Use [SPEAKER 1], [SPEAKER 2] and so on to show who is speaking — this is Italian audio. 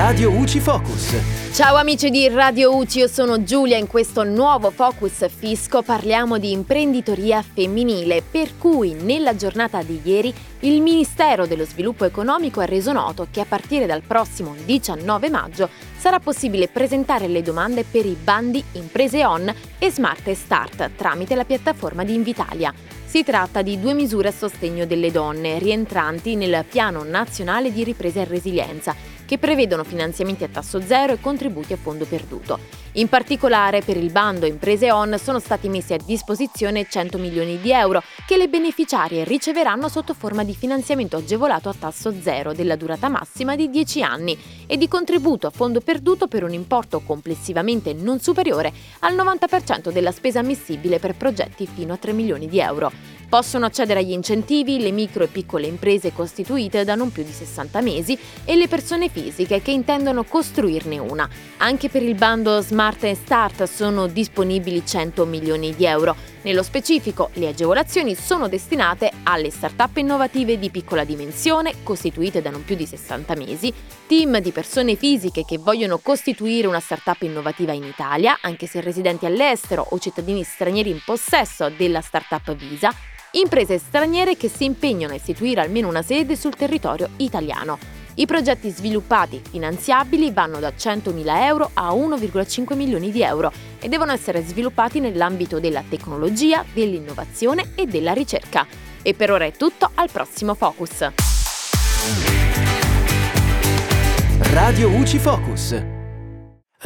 [SPEAKER 1] Radio UCI Focus.
[SPEAKER 2] Ciao amici di Radio UCI, io sono Giulia. In questo nuovo Focus Fisco parliamo di imprenditoria femminile, per cui nella giornata di ieri il Ministero dello Sviluppo Economico ha reso noto che a partire dal prossimo 19 maggio sarà possibile presentare le domande per i bandi Imprese On e Smart Start tramite la piattaforma di Invitalia. Si tratta di due misure a sostegno delle donne, rientranti nel Piano Nazionale di Ripresa e Resilienza, che prevedono finanziamenti a tasso zero e contributi a fondo perduto. In particolare per il bando Imprese On sono stati messi a disposizione 100 milioni di euro che le beneficiarie riceveranno sotto forma di finanziamento agevolato a tasso zero della durata massima di 10 anni e di contributo a fondo perduto per un importo complessivamente non superiore al 90% della spesa ammissibile per progetti fino a 3 milioni di euro. Possono accedere agli incentivi le micro e piccole imprese costituite da non più di 60 mesi e le persone fisiche che intendono costruirne una. Anche per il bando Smart Start sono disponibili 100 milioni di euro. Nello specifico, le agevolazioni sono destinate alle start-up innovative di piccola dimensione, costituite da non più di 60 mesi, team di persone fisiche che vogliono costituire una start-up innovativa in Italia, anche se residenti all'estero o cittadini stranieri in possesso della start-up Visa, imprese straniere che si impegnano a istituire almeno una sede sul territorio italiano. I progetti sviluppati finanziabili vanno da 100.000 euro a 1,5 milioni di euro e devono essere sviluppati nell'ambito della tecnologia, dell'innovazione e della ricerca. E per ora è tutto, al prossimo Focus.
[SPEAKER 1] Radio UCI Focus.